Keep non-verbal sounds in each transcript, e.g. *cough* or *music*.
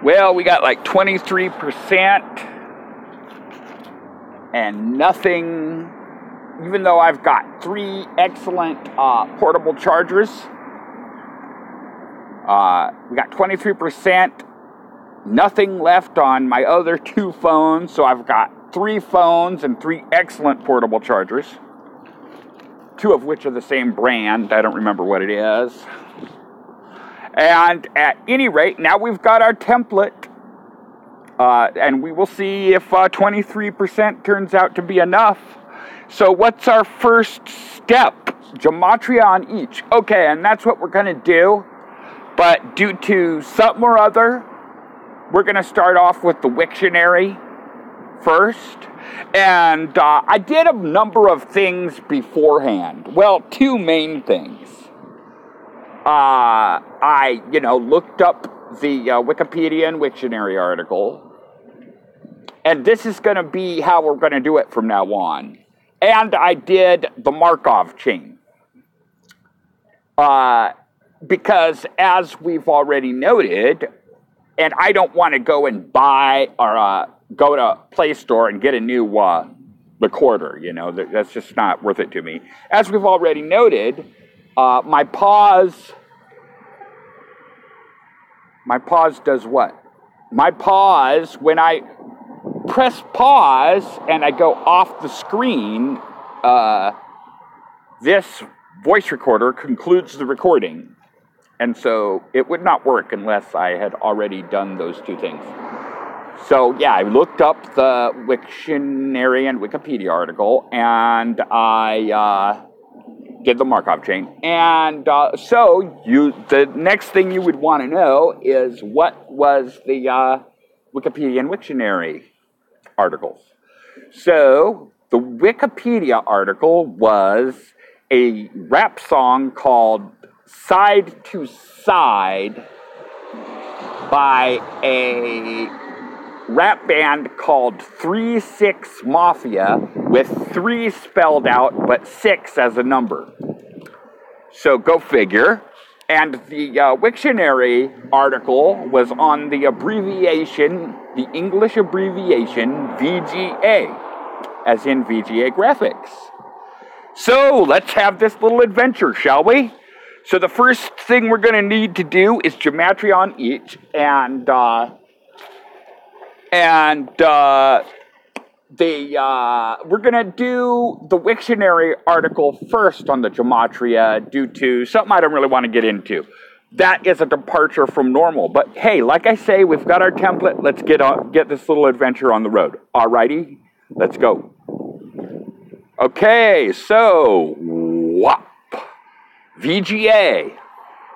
Well, we got like 23% and nothing, even though I've got three excellent uh, portable chargers. Uh, we got 23%, nothing left on my other two phones, so I've got three phones and three excellent portable chargers, two of which are the same brand. I don't remember what it is. And at any rate, now we've got our template, uh, and we will see if uh, 23% turns out to be enough. So, what's our first step? Gematria on each. Okay, and that's what we're going to do. But due to something or other, we're going to start off with the Wiktionary first. And uh, I did a number of things beforehand. Well, two main things. Uh, I, you know, looked up the uh, Wikipedia and Wiktionary article. And this is going to be how we're going to do it from now on. And I did the Markov chain. Uh, because as we've already noted, and I don't want to go and buy or uh, go to Play Store and get a new uh, recorder. You know, that's just not worth it to me. As we've already noted, uh, my pause my pause does what? My pause, when I press pause and I go off the screen, uh, this voice recorder concludes the recording. And so it would not work unless I had already done those two things. So, yeah, I looked up the Wiktionary and Wikipedia article and I uh, did the Markov chain. And uh, so you, the next thing you would want to know is what was the uh, Wikipedia and Wiktionary articles. So the Wikipedia article was a rap song called Side to Side by a rap band called 3 6 Mafia with 3 spelled out but 6 as a number. So go figure. And the uh, Wiktionary article was on the abbreviation, the English abbreviation VGA, as in VGA graphics. So let's have this little adventure, shall we? So the first thing we're going to need to do is Gematrion each, and uh, and uh, the uh, we're gonna do the Wiktionary article first on the gematria due to something I don't really want to get into. That is a departure from normal. But hey, like I say, we've got our template. Let's get on, get this little adventure on the road. Alrighty, let's go. Okay, so WAP VGA.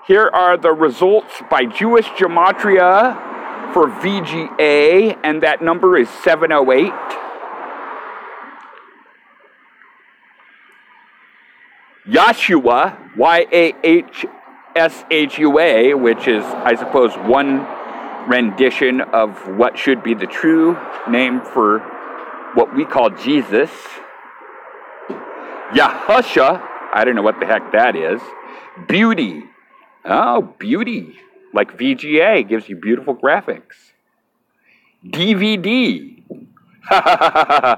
Here are the results by Jewish gematria for VGA, and that number is 708. Yahshua, Y A H S H U A, which is, I suppose, one rendition of what should be the true name for what we call Jesus. Yahusha, I don't know what the heck that is. Beauty. Oh, beauty like VGA gives you beautiful graphics. DVD. *laughs* uh,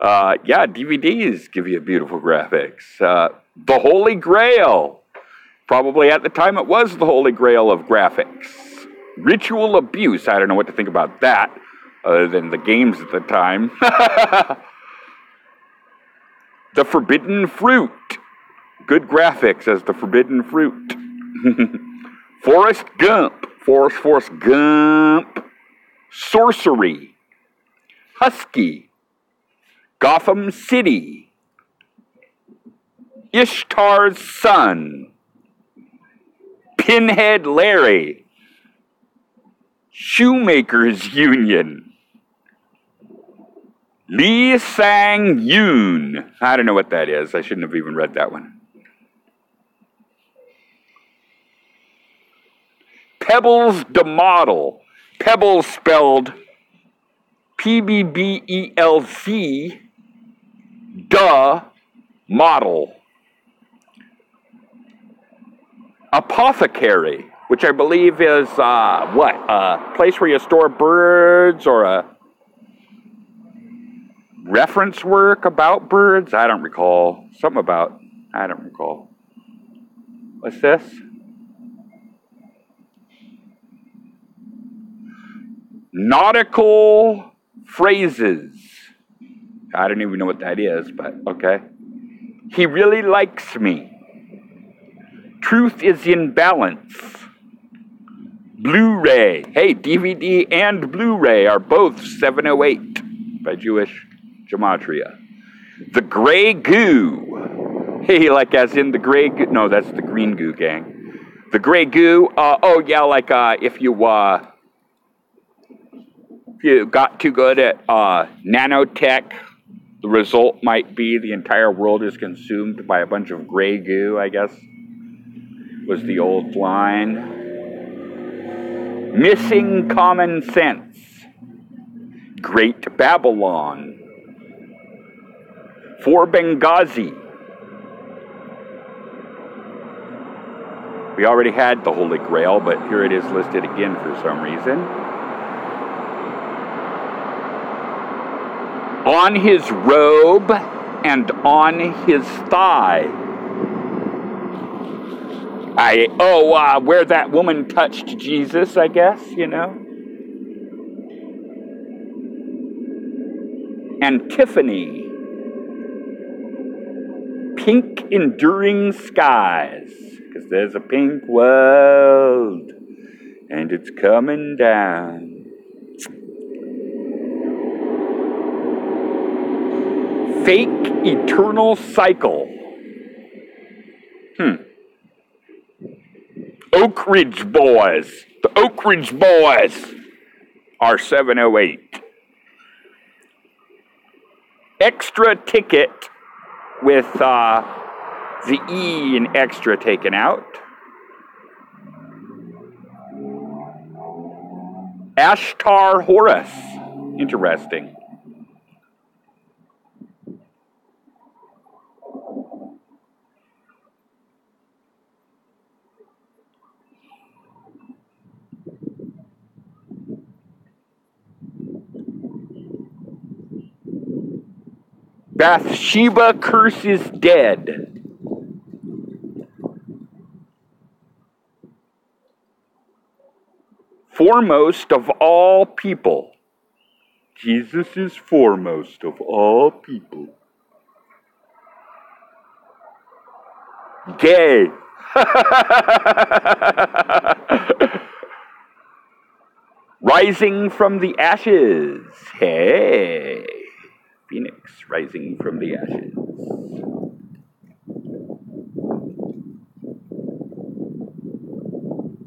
yeah, DVDs give you beautiful graphics. Uh, the Holy Grail. Probably at the time it was the Holy Grail of graphics. Ritual abuse. I don't know what to think about that, other than the games at the time. *laughs* the Forbidden Fruit. Good graphics as the Forbidden Fruit. *laughs* Forrest Gump, Forrest Forrest Gump, Sorcery, Husky, Gotham City, Ishtar's Son, Pinhead Larry, Shoemakers Union, Lee Sang Yoon. I don't know what that is. I shouldn't have even read that one. Pebbles the model. Pebbles spelled P B B E L Z, duh, model. Apothecary. which I believe is uh, what a place where you store birds or a reference work about birds. I don't recall something about. I don't recall. What's this? Nautical phrases. I don't even know what that is, but okay. He really likes me. Truth is in balance. Blu ray. Hey, DVD and Blu ray are both 708 by Jewish Gematria. The Gray Goo. Hey, *laughs* like as in the Gray Goo. No, that's the Green Goo Gang. The Gray Goo. Uh, oh, yeah, like uh, if you. Uh, you got too good at uh, nanotech, the result might be the entire world is consumed by a bunch of gray goo, I guess, was the old line. Missing common sense. Great Babylon. For Benghazi. We already had the Holy Grail, but here it is listed again for some reason. On his robe and on his thigh. I oh uh, where that woman touched Jesus, I guess you know. And Tiffany, pink enduring skies, because there's a pink world, and it's coming down. Fake eternal cycle. Hmm. Oak Ridge Boys. The Oak Ridge Boys are 708. Extra ticket with uh, the E in extra taken out. Ashtar Horus. Interesting. Bathsheba curses dead. Foremost of all people. Jesus is foremost of all people. Gay. *laughs* Rising from the ashes. Hey phoenix rising from the ashes.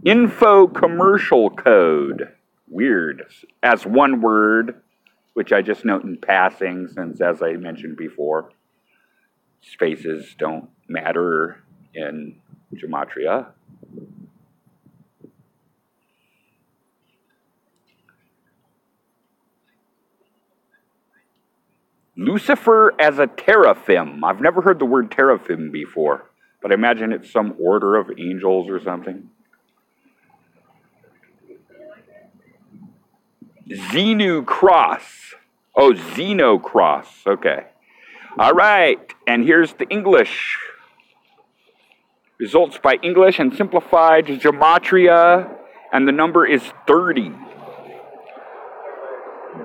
Info commercial code. Weird. As one word, which I just note in passing, since as I mentioned before, spaces don't matter in gematria. Lucifer as a teraphim. I've never heard the word teraphim before, but I imagine it's some order of angels or something. Xenu cross. Oh, Xeno cross. Okay. All right. And here's the English. Results by English and simplified gematria. And the number is 30.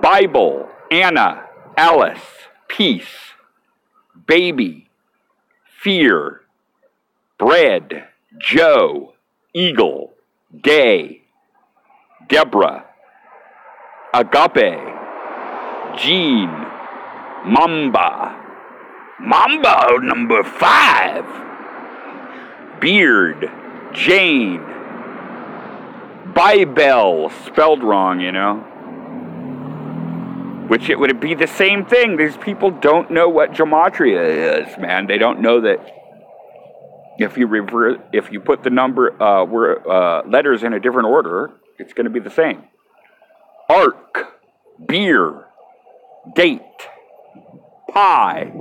Bible, Anna, Alice, peace, baby, fear, bread, Joe, eagle, gay, Deborah, agape, Jean, mamba, Mambo number five, beard, Jane, Bible, spelled wrong, you know which it would be the same thing. These people don't know what gematria is, man. They don't know that if you revert, if you put the number uh, uh, letters in a different order, it's going to be the same. Arc, beer, date, pie,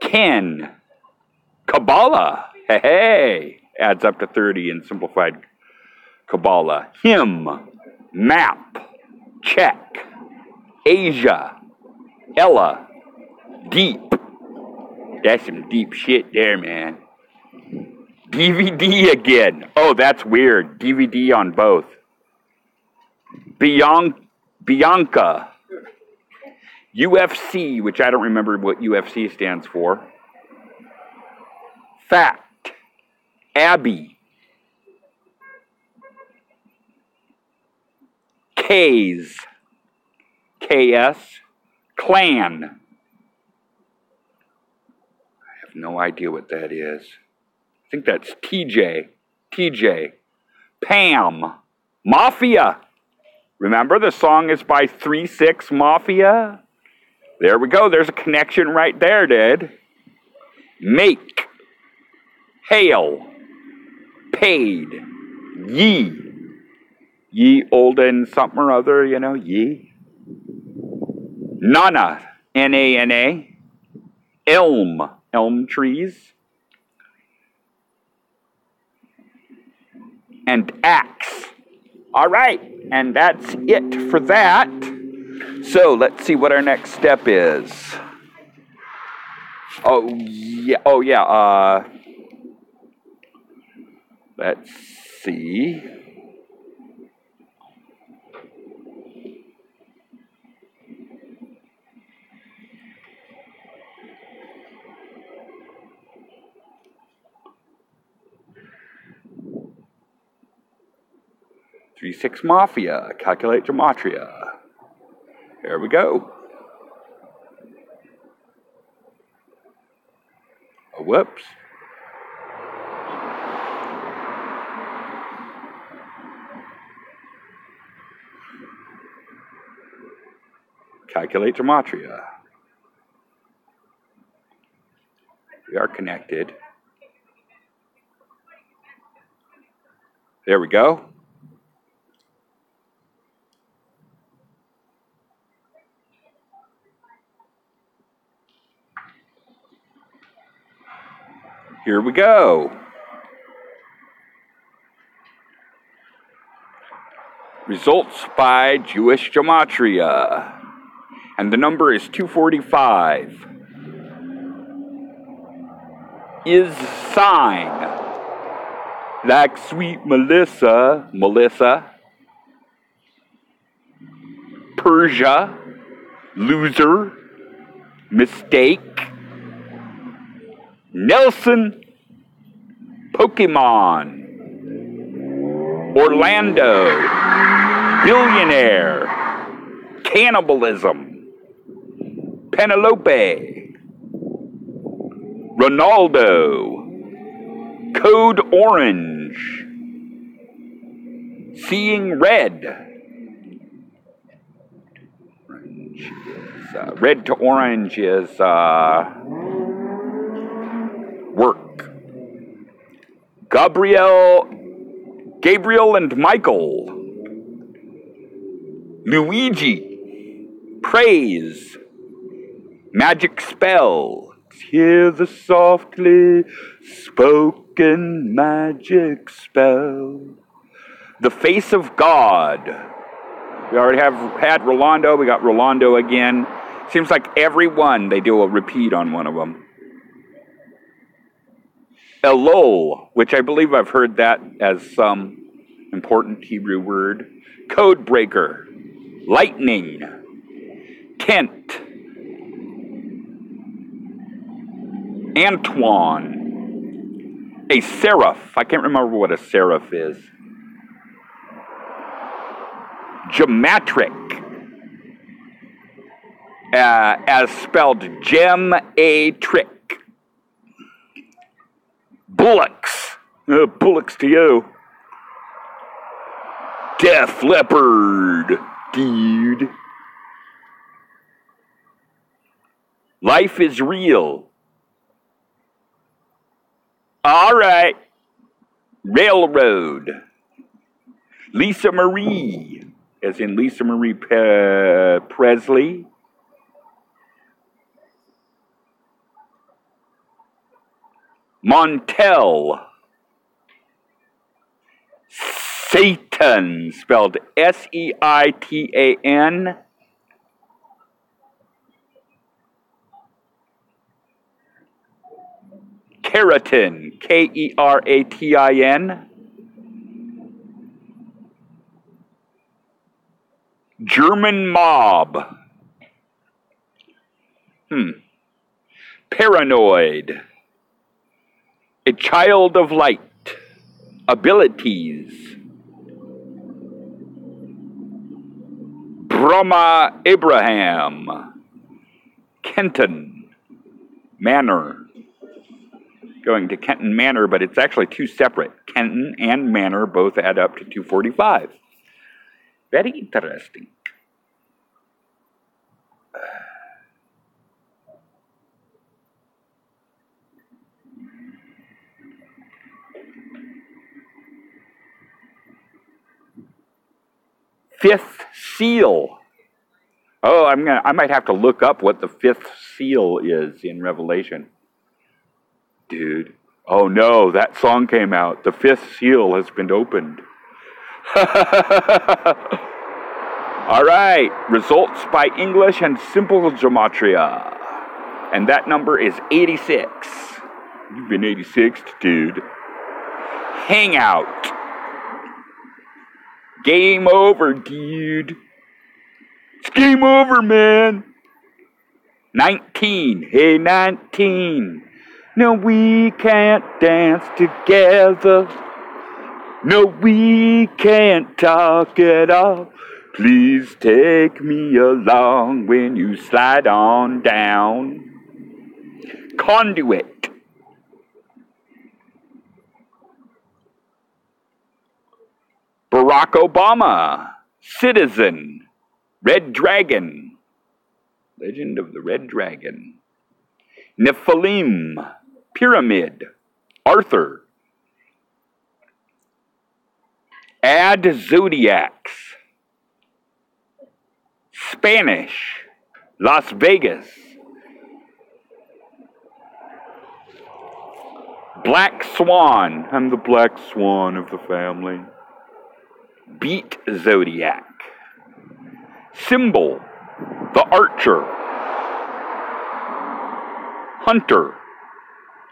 Ken, Kabbalah. Hey, hey. adds up to 30 in simplified Kabbalah. Him, map, check, Asia, Ella, deep. That's some deep shit there, man. DVD again. Oh, that's weird. DVD on both. Bian- Bianca. UFC, which I don't remember what UFC stands for. Fact. Abby. K's. KS. Clan. I have no idea what that is. I think that's TJ. TJ. Pam. Mafia. Remember the song is by 3 6 Mafia? There we go. There's a connection right there, Dad. Make. Hail. Paid. Ye. Ye olden something or other, you know, ye. Nana. N A N A. Elm. Elm trees. And axe. All right, and that's it for that. So let's see what our next step is. Oh yeah, oh yeah. Uh, let's see. Three six Mafia, calculate gematria. Here we go. Oh, whoops. Calculate gematria. We are connected. There we go. Here we go. Results by Jewish Gematria. And the number is 245. Is sign. Like sweet Melissa, Melissa. Persia. Loser. Mistake. Nelson, Pokemon, Orlando, Billionaire, Cannibalism, Penelope, Ronaldo, Code Orange, Seeing Red. Uh, red to orange is uh, work. Gabriel, Gabriel and Michael, Luigi, praise, magic spell. Hear the softly spoken magic spell. The face of God. We already have had Rolando. We got Rolando again. Seems like every one they do a repeat on one of them. Elul, which I believe I've heard that as some important Hebrew word. Code breaker, lightning, Kent, Antoine, a seraph. I can't remember what a seraph is. Geometric, uh, as spelled gem a trick. Bullocks. Uh, bullocks to you. Def Leppard, dude. Life is real. All right. Railroad. Lisa Marie, as in Lisa Marie Pe- Presley. Montel. Satan, spelled S E I T A N. Keratin, K E R A T I N. German mob. Hmm. Paranoid. A child of light. Abilities. Brahma Abraham. Kenton Manor. Going to Kenton Manor, but it's actually two separate. Kenton and Manor both add up to 245. Very interesting. Fifth seal. Oh, I'm gonna. I might have to look up what the fifth seal is in Revelation. Dude. Oh no, that song came out. The fifth seal has been opened. *laughs* All right, results by English and simple gematria. And that number is 86. You've been 86, dude. Hangout. Game over, dude. It's game over, man. 19. Hey, 19. No, we can't dance together. No, we can't talk at all. Please take me along when you slide on down. Conduit. Barack Obama. Citizen. Red Dragon. Legend of the Red Dragon. Nephilim. Pyramid. Arthur. Add zodiacs. Spanish. Las Vegas. Black Swan. I'm the black swan of the family. Beat Zodiac. Symbol. The Archer. Hunter.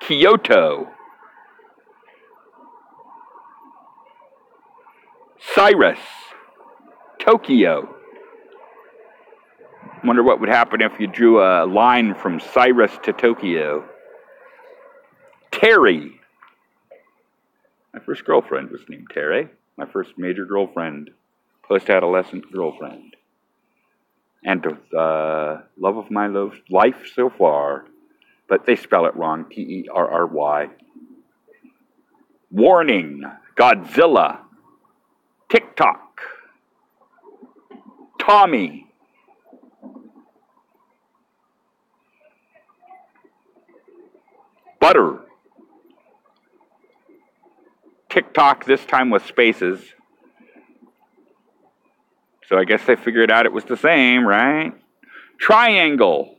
Kyoto. Cyrus, Tokyo. Wonder what would happen if you drew a line from Cyrus to Tokyo. Terry. My first girlfriend was named Terry. My first major girlfriend, post adolescent girlfriend. And uh, love of my life so far. But they spell it wrong T E R R Y. Warning Godzilla. TikTok, Tommy, Butter, TikTok this time with spaces. So I guess they figured out it was the same, right? Triangle.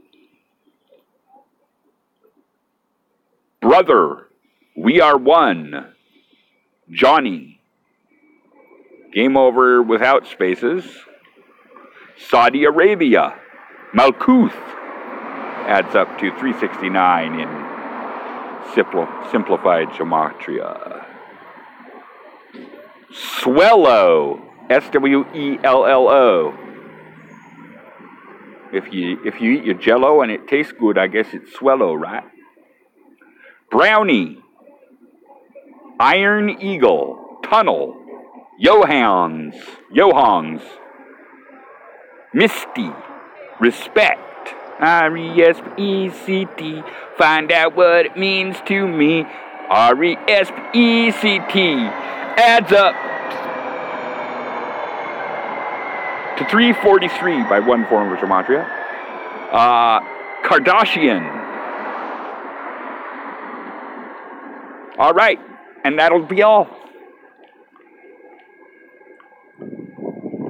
Brother. We are one. Johnny. Game over without spaces. Saudi Arabia. Malkuth adds up to 369 in simplified gematria. Swello. S W E L L O. If you if you eat your jello and it tastes good, I guess it's swello, right? Brownie. Iron Eagle. Tunnel. Johans, Johans, Misty, Respect, R E S P E C T, find out what it means to me. R E S P E C T adds up to 343 by one form of gematria. Uh, Kardashian. All right, and that'll be all.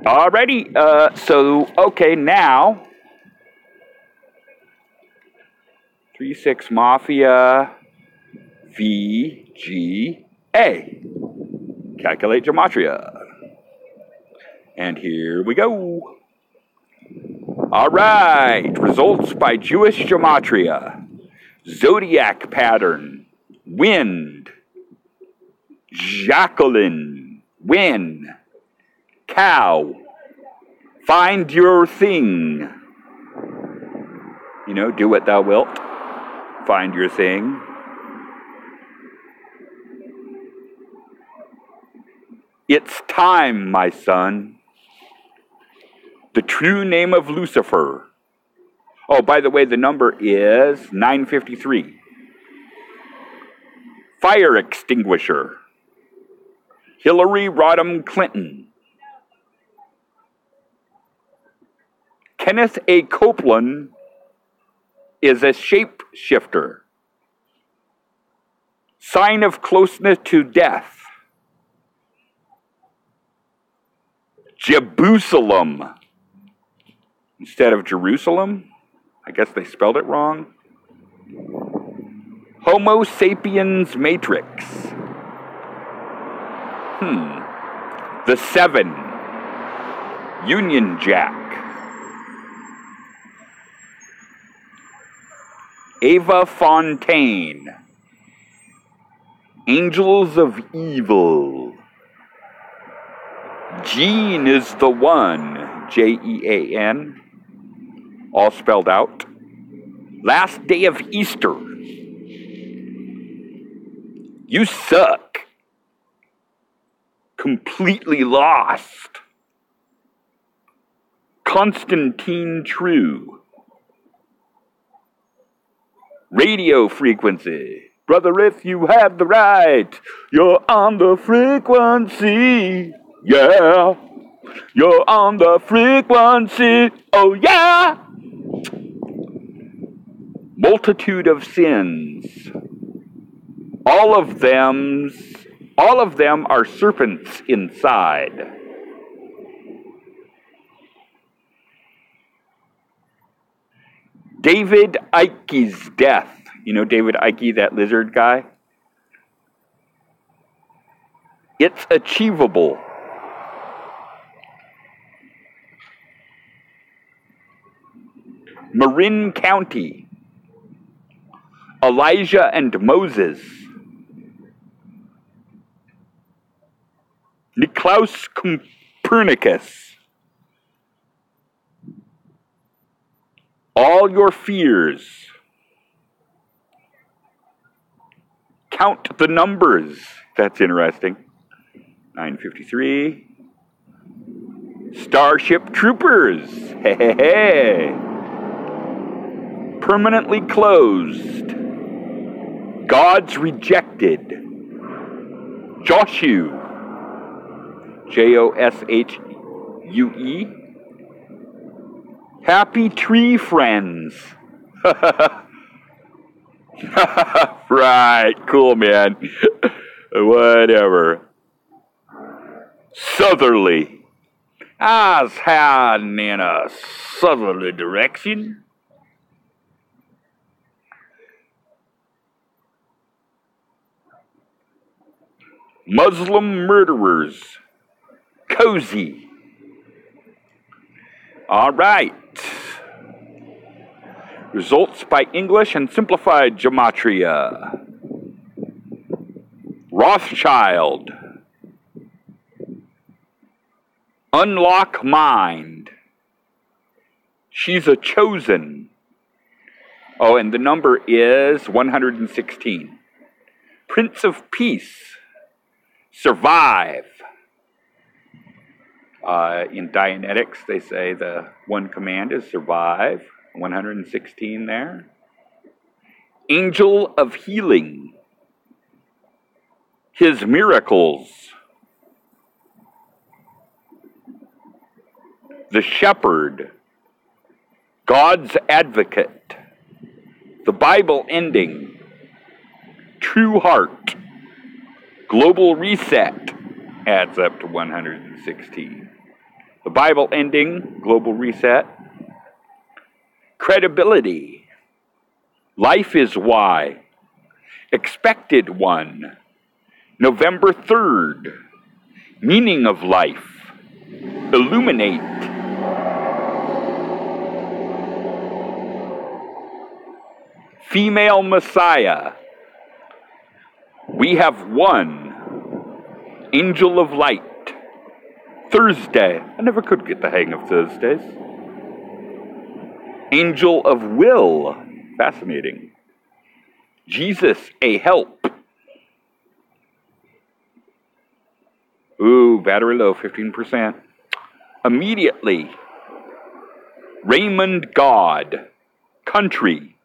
Alrighty, uh, so, okay, now, 3-6 Mafia VGA. Calculate Gematria. And here we go. All right, results by Jewish gematria. Zodiac pattern, wind, Jacqueline, win, cow, find your thing. You know, do what thou wilt, find your thing. It's time, my son. The true name of Lucifer. Oh, by the way, the number is 953. Fire extinguisher. Hillary Rodham Clinton. Kenneth A. Copeland is a shapeshifter. Sign of closeness to death. Jerusalem instead of Jerusalem. I guess they spelled it wrong. Homo sapiens matrix. Hmm. The Seven. Union Jack. Ava Fontaine. Angels of Evil. Jean is the one. J E A N. All spelled out. Last day of Easter. You suck. Completely lost. Constantine True. Radio frequency. Brother, if you have the right, you're on the frequency. Yeah. You're on the frequency. Oh, yeah. Multitude of sins. All of them, all of them are serpents inside. David Icke's death. You know David Icke, that lizard guy? It's achievable. Marin County. Elijah and Moses. Nicolaus Copernicus. All your fears. Count the numbers. That's interesting. 953. Starship Troopers. Hey, hey, hey. Permanently closed. God's rejected. Joshua. J O S H U E. Happy Tree Friends. *laughs* right, cool, man. Whatever. Southerly. I was heading in a southerly direction. Muslim murderers. Cozy. All right. Results by English and Simplified Gematria. Rothschild. Unlock Mind. She's a chosen. Oh, and the number is 116. Prince of Peace. Survive. Uh, in Dianetics, they say the one command is survive. 116 there. Angel of healing. His miracles. The shepherd. God's advocate. The Bible ending. True heart. Global reset adds up to 116. The Bible ending, global reset. Credibility. Life is why. Expected one. November 3rd. Meaning of life. illuminate. Female Messiah. We have one. Angel of Light. Thursday. I never could get the hang of Thursdays. Angel of Will. Fascinating. Jesus, a help. Ooh, battery low, 15%. Immediately. Raymond God. Country.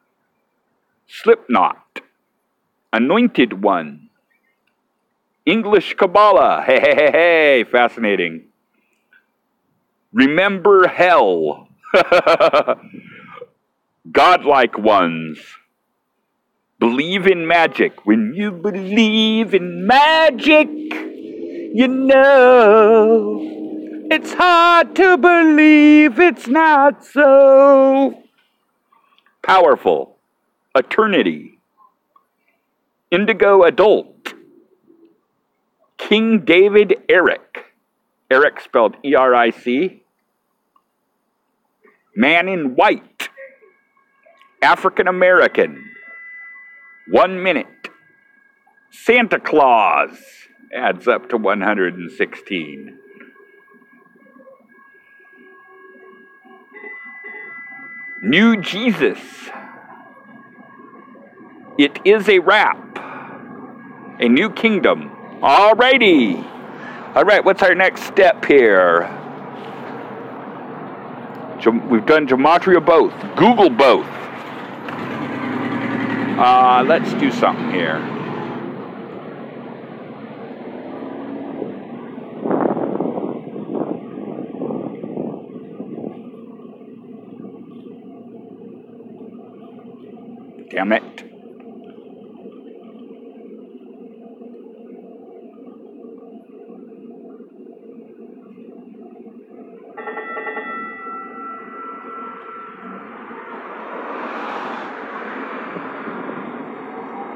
Slipknot. Anointed One. English Kabbalah. Hey, hey, hey, hey. Fascinating. Remember Hell. *laughs* Godlike Ones. Believe in magic. When you believe in magic, you know it's hard to believe it's not so. Powerful. Eternity. Indigo Adult. King David Eric. Eric spelled E R I C. Man in White. African American. One minute. Santa Claus adds up to 116. New Jesus. It is a wrap. A new kingdom. Alrighty. All right, what's our next step here? We've done gematria both. Google both. Uh, let's do something here. Damn it.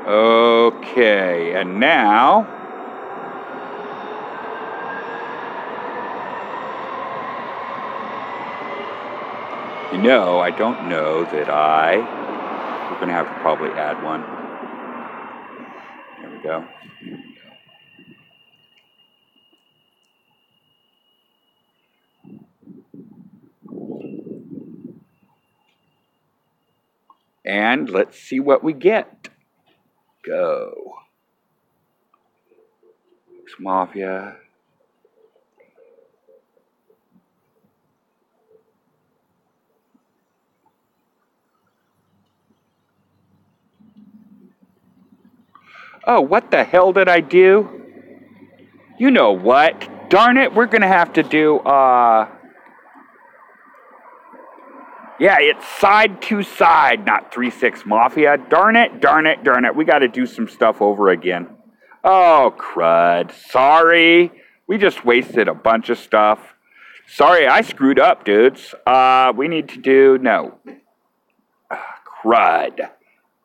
Okay, and now know, I don't know that I we're going to have to probably add one. There we go. And let's see what we get go. Mafia. Oh, what the hell did I do? You know what? Darn it, we're gonna have to do, uh, yeah, it's side to side, not 3 6 Mafia. Darn it, darn it, darn it. We got to do some stuff over again. Oh, crud. Sorry. We just wasted a bunch of stuff. Sorry, I screwed up, dudes. Uh, we need to do. No. Uh, crud.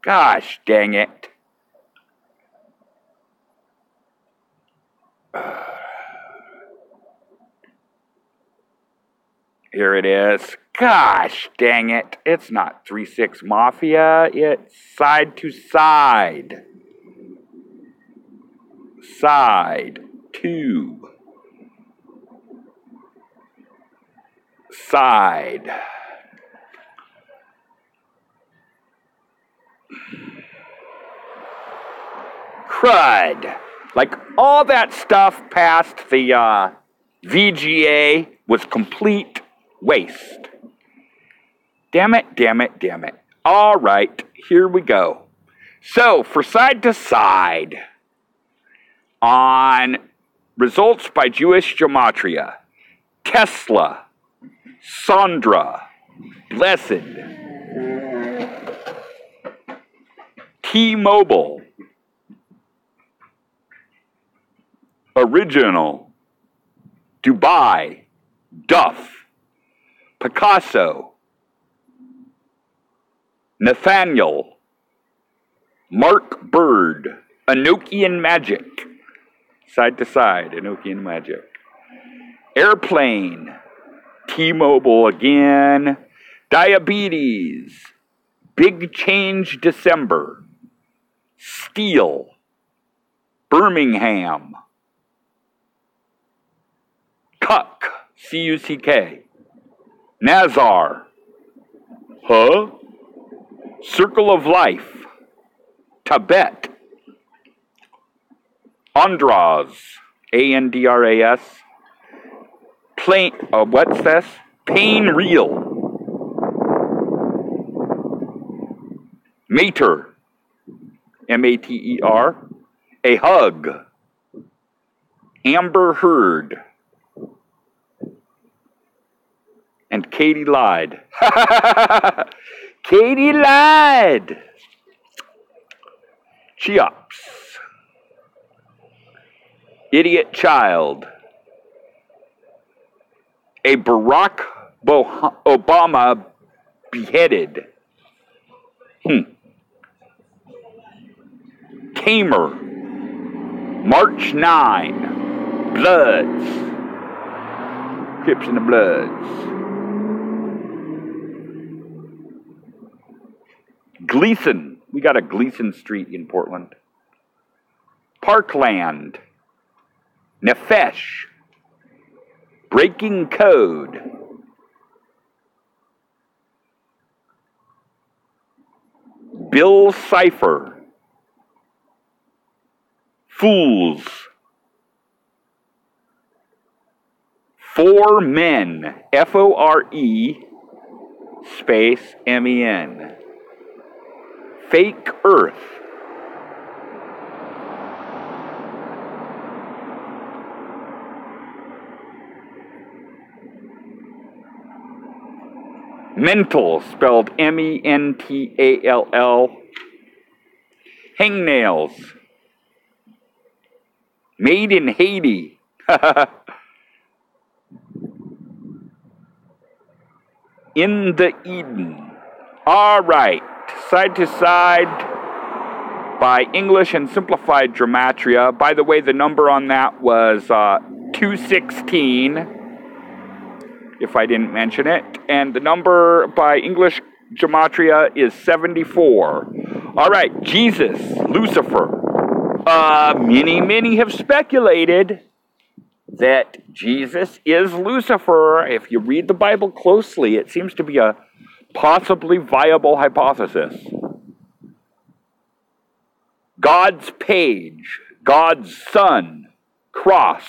Gosh dang it. *sighs* Here it is. Gosh dang it. It's not 3 6 Mafia, it's side to side. Side to side. Crud. Like all that stuff past the uh, VGA was complete waste. Damn it, damn it, damn it. All right, here we go. So, for side to side, on results by Jewish gematria, Tesla, Sandra, Blessed, T Mobile, Original, Dubai, Duff, Picasso, Nathaniel, Mark Bird, Enochian Magic, side to side, Enochian Magic, Airplane, T Mobile again. Diabetes. Big Change December. Steel. Birmingham. Cuck. C U C K. Nazar. Huh? Circle of Life. Tibet. Andras. A N D R A S. Plain. Uh, what's this? Pain Real. Mater. M A T E R. A hug. Amber Heard. And Katie lied. *laughs* Katie lied. Cheops. Idiot child. A Barack Obama beheaded. Hmm. Tamer. March 9. Bloods. Crips and the Bloods. Gleason. We got a Gleason Street in Portland. Parkland. Nefesh. Breaking Code. Bill Cipher. Fools. Four Men. F O R E space M E N. Fake Earth. Mental, spelled M E N T A L L. Hangnails. Made in Haiti. *laughs* in the Eden. All right, side to side by English and Simplified Gematria. By the way, the number on that was uh, 216, if I didn't mention it. And the number by English Gematria is 74. All right, Jesus, Lucifer. Uh, many, many have speculated that Jesus is Lucifer. If you read the Bible closely, it seems to be a possibly viable hypothesis. God's page, God's son, cross.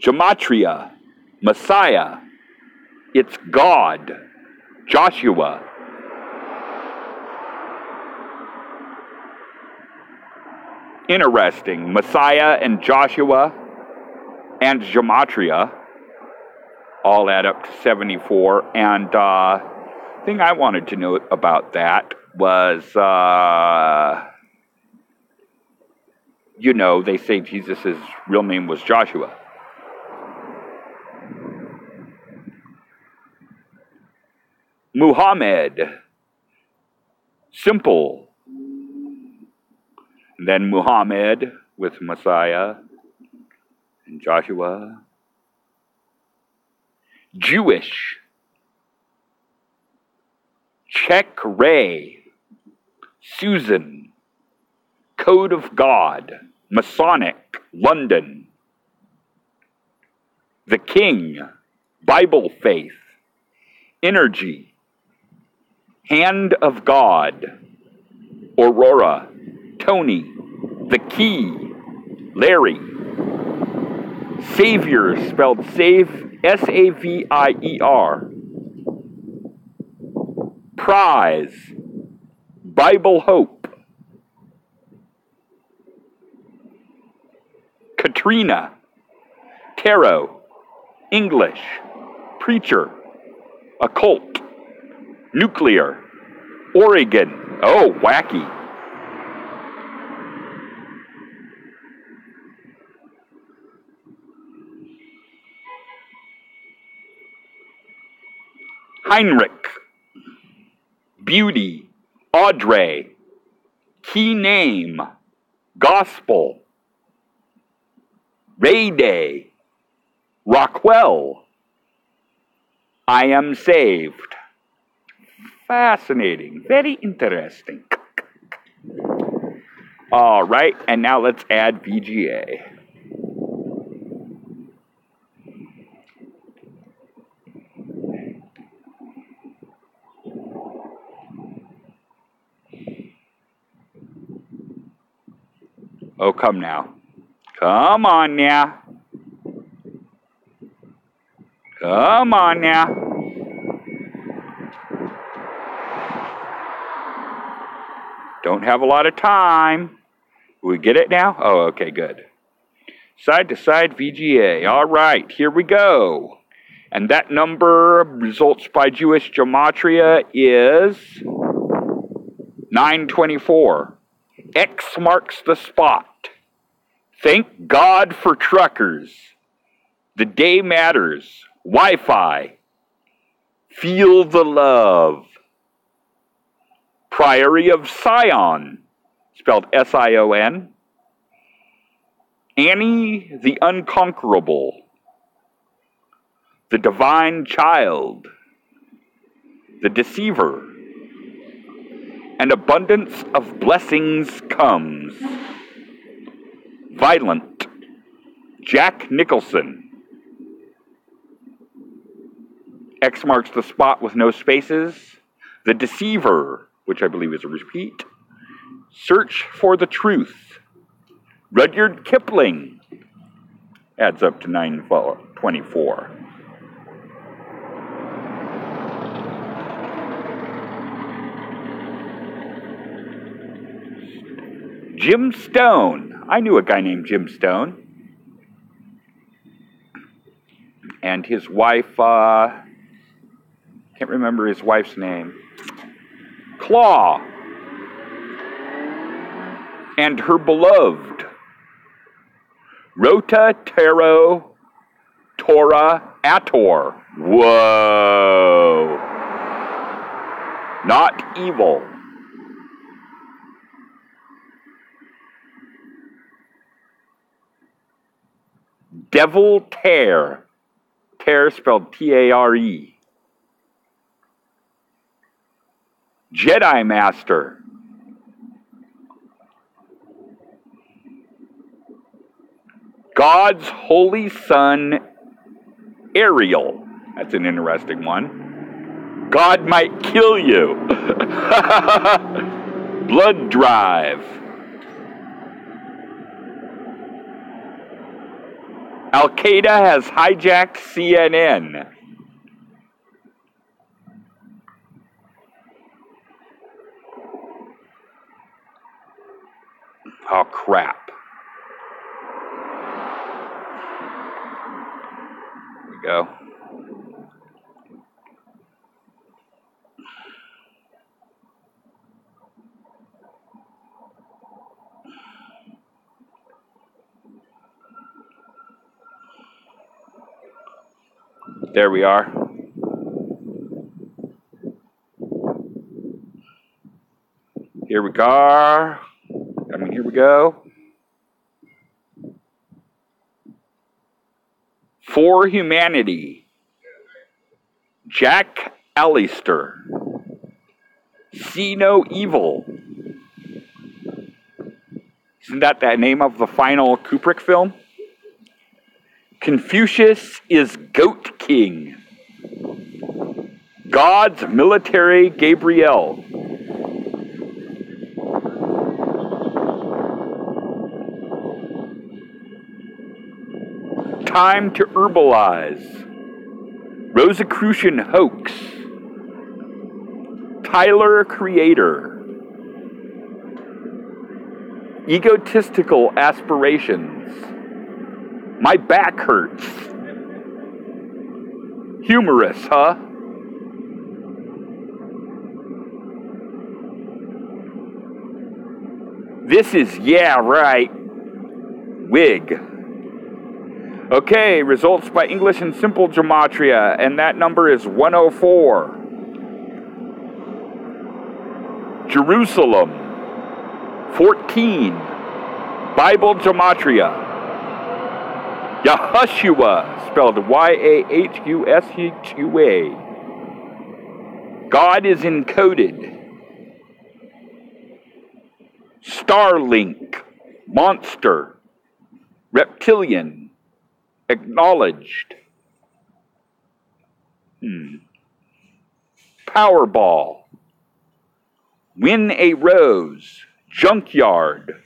Gematria, Messiah, it's God, Joshua. Interesting. Messiah and Joshua and Gematria all add up to 74. And uh, thing I wanted to know about that was, uh, you know, they say Jesus' real name was Joshua. Muhammad, simple. Then Muhammad with Messiah and Joshua. Jewish. Check Ray. Susan. Code of God. Masonic. London. The King. Bible Faith. Energy. Hand of God, Aurora, Tony, The Key, Larry, Savior, spelled save, S A V I E R, Prize, Bible Hope, Katrina, Tarot, English, Preacher, Occult, Nuclear. Oregon. Oh, wacky. Heinrich. Beauty. Audrey. Key name. Gospel, Ray Day, Rockwell, I am saved. Fascinating, very interesting. All right, and now let's add VGA. Oh, come now. Come on now. Come on now. Don't have a lot of time. We get it now? Oh, okay, good. Side to side VGA. All right, here we go. And that number, results by Jewish gematria, is 924. X marks the spot. Thank God for truckers. The day matters. Wi Fi. Feel the love. Priory of Sion, spelled S I O N. Annie the Unconquerable. The Divine Child. The Deceiver and abundance of blessings comes. Violent, Jack Nicholson. X marks the spot with no spaces. The Deceiver, which I believe is a repeat. Search for the Truth. Rudyard Kipling adds up to 924. Jim Stone. I knew a guy named Jim Stone. And his wife, uh, can't remember his wife's name. Claw. And her beloved. Rota Taro Tora Ator. Whoa. Not evil. Devil Tear. Tear spelled T A R E. Jedi Master. God's Holy Son, Ariel. That's an interesting one. God might kill you. *laughs* Blood Drive. Al Qaeda has hijacked CNN. Oh, crap. There we go. There we are. Here we go. I mean, here we go. For Humanity. Jack Allister. See No Evil. Isn't that the name of the final Kubrick film? Confucius is Goat King. God's military Gabriel. Time to herbalize. Rosicrucian hoax. Tyler Creator. Egotistical aspirations. My back hurts. Humorous, huh? This is, yeah, right. Wig. Okay, results by English and Simple Gematria, and that number is 104. Jerusalem, 14. Bible Gematria. Yahushua, spelled Y A H U S H U A. God is encoded. Starlink, monster, reptilian, acknowledged. Hmm. Powerball, win a rose, junkyard.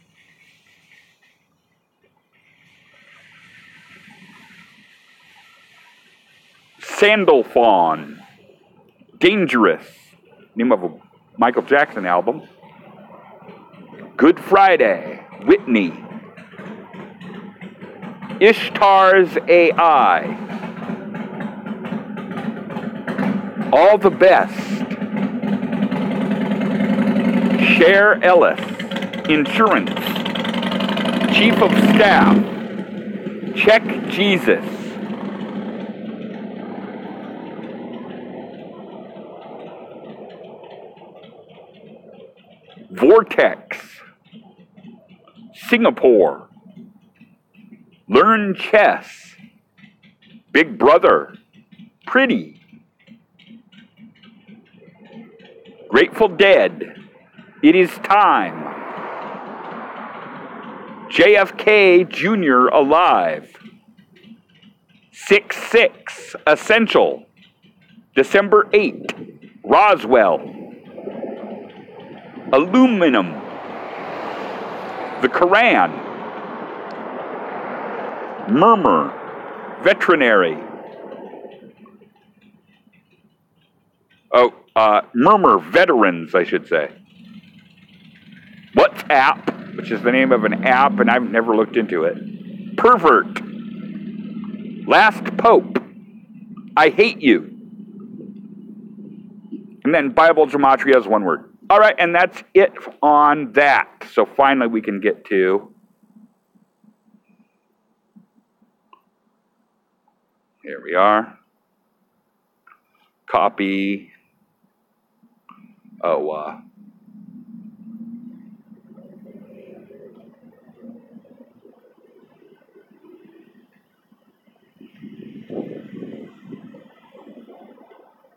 Sandalphon, Dangerous, name of a Michael Jackson album. Good Friday, Whitney. Ishtar's AI. All the best. Cher Ellis, Insurance. Chief of Staff. Check Jesus. Vortex, Singapore, Learn Chess, Big Brother, Pretty, Grateful Dead, It Is Time, JFK Jr. Alive, 6 6 Essential, December 8, Roswell, aluminum, the Koran, murmur, veterinary. Oh, uh, murmur veterans, I should say. WhatsApp, which is the name of an app, and I've never looked into it. Pervert. Last Pope. I hate you. And then Bible gematria is one word. All right, and that's it on that. So finally we can get to here we are. Copy. Oh, uh,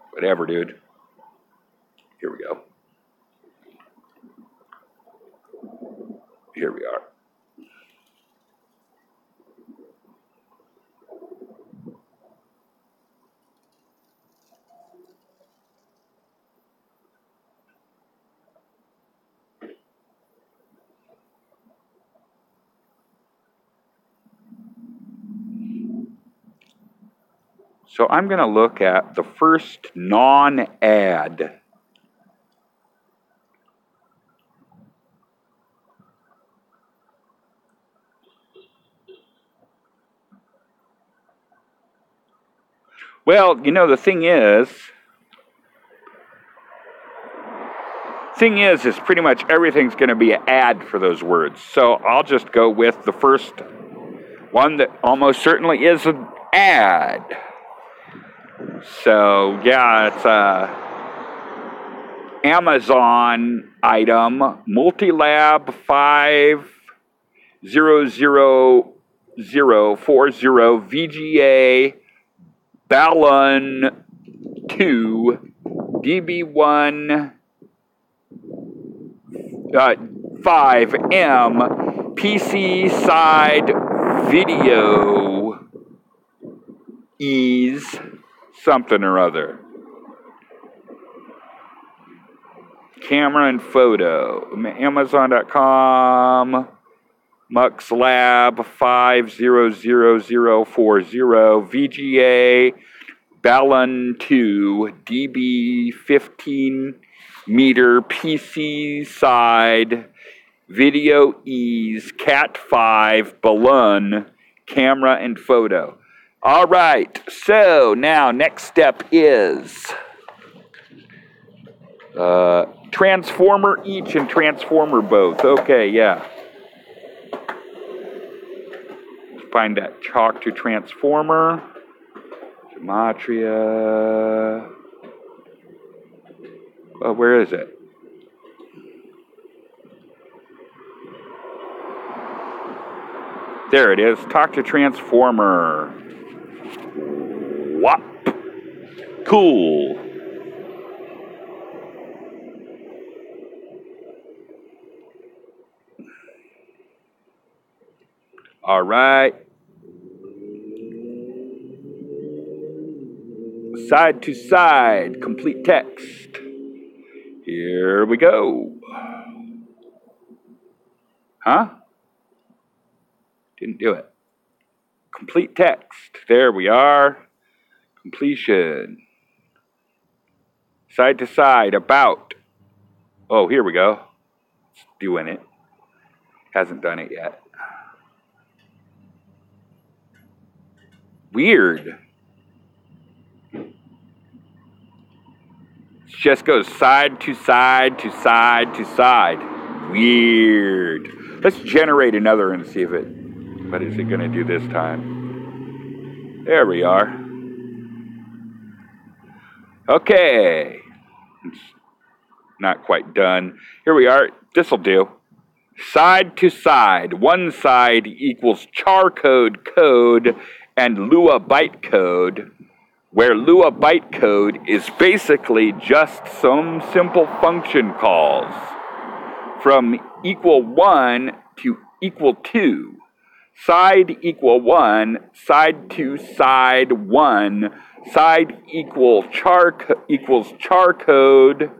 whatever, dude. Here we go. here we are. So I'm going to look at the first non-ad Well, you know, the thing is, thing is, is pretty much everything's going to be an ad for those words. So I'll just go with the first one that almost certainly is an ad. So yeah, it's a Amazon item, Multilab five zero zero zero four zero VGA Balun 2, DB1 uh, 5M, PC side video ease something or other. Camera and photo. Amazon.com. Mux Lab 500040 VGA Balun 2 DB 15 meter PC side video ease cat 5 Balun camera and photo all right so now next step is uh, transformer each and transformer both okay yeah find that Talk to Transformer, gematria. Well, where is it? There it is. Talk to Transformer. Whop. Cool. All right. Side to side, complete text. Here we go. Huh? Didn't do it. Complete text. There we are. Completion. Side to side, about. Oh, here we go. It's doing it. Hasn't done it yet. Weird. It just goes side to side to side to side. Weird. Let's generate another and see if it, what is it going to do this time? There we are. Okay. It's not quite done. Here we are. This will do. Side to side. One side equals charcode code code and Lua bytecode where Lua bytecode is basically just some simple function calls from equal 1 to equal 2. Side equal 1, side 2, side 1, side equal char equals char code,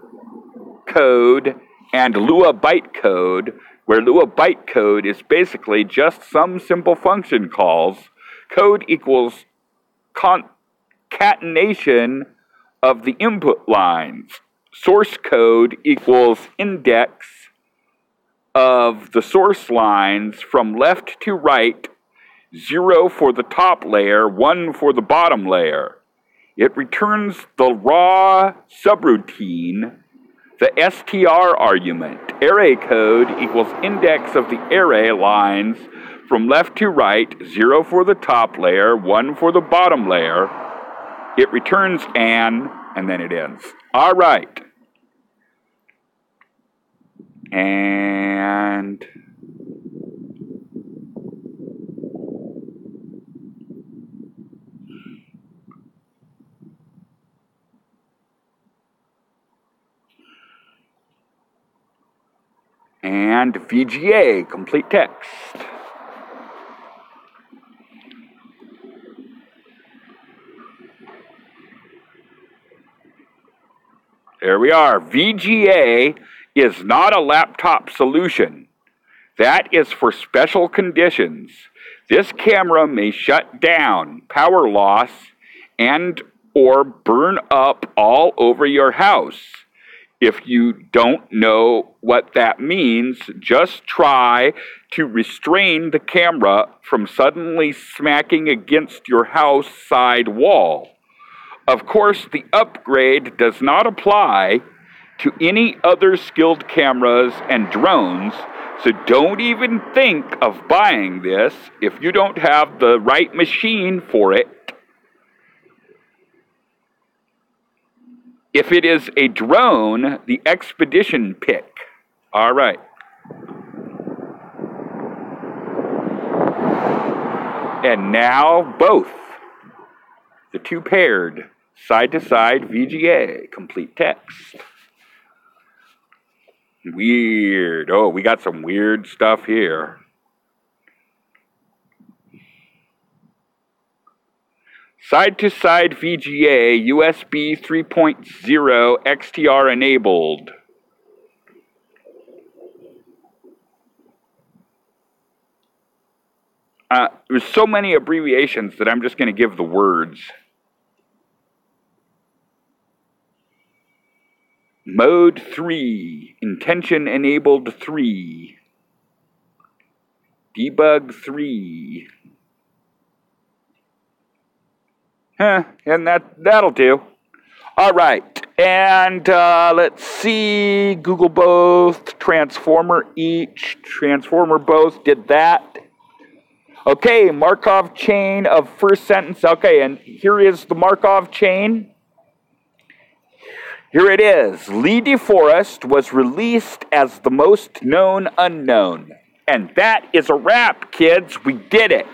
code, and Lua bytecode, where Lua bytecode is basically just some simple function calls. Code equals concatenation of the input lines. Source code equals index of the source lines from left to right, 0 for the top layer, 1 for the bottom layer. It returns the raw subroutine, the str argument. Array code equals index of the array lines from left to right, 0 for the top layer, 1 for the bottom layer. It returns an, and then it ends. All right. And and VGA, complete text. There we are. VGA is not a laptop solution. That is for special conditions. This camera may shut down, power loss, and or burn up all over your house. If you don't know what that means, just try to restrain the camera from suddenly smacking against your house side wall. Of course, the upgrade does not apply to any other skilled cameras and drones, so don't even think of buying this if you don't have the right machine for it. If it is a drone, the Expedition pick. All right. And now both. The two paired side to side VGA, complete text. Weird. Oh, we got some weird stuff here. Side to side VGA, USB 3.0 XTR enabled. Uh, there's so many abbreviations that I'm just going to give the words. Mode 3, Intention Enabled 3, Debug 3. Huh, and that, that'll do. All right, and uh, let's see, Google both, Transformer each, Transformer both did that. Okay, Markov chain of first sentence. Okay, and here is the Markov chain. Here it is Lee DeForest was released as the most known unknown. And that is a wrap, kids. We did it.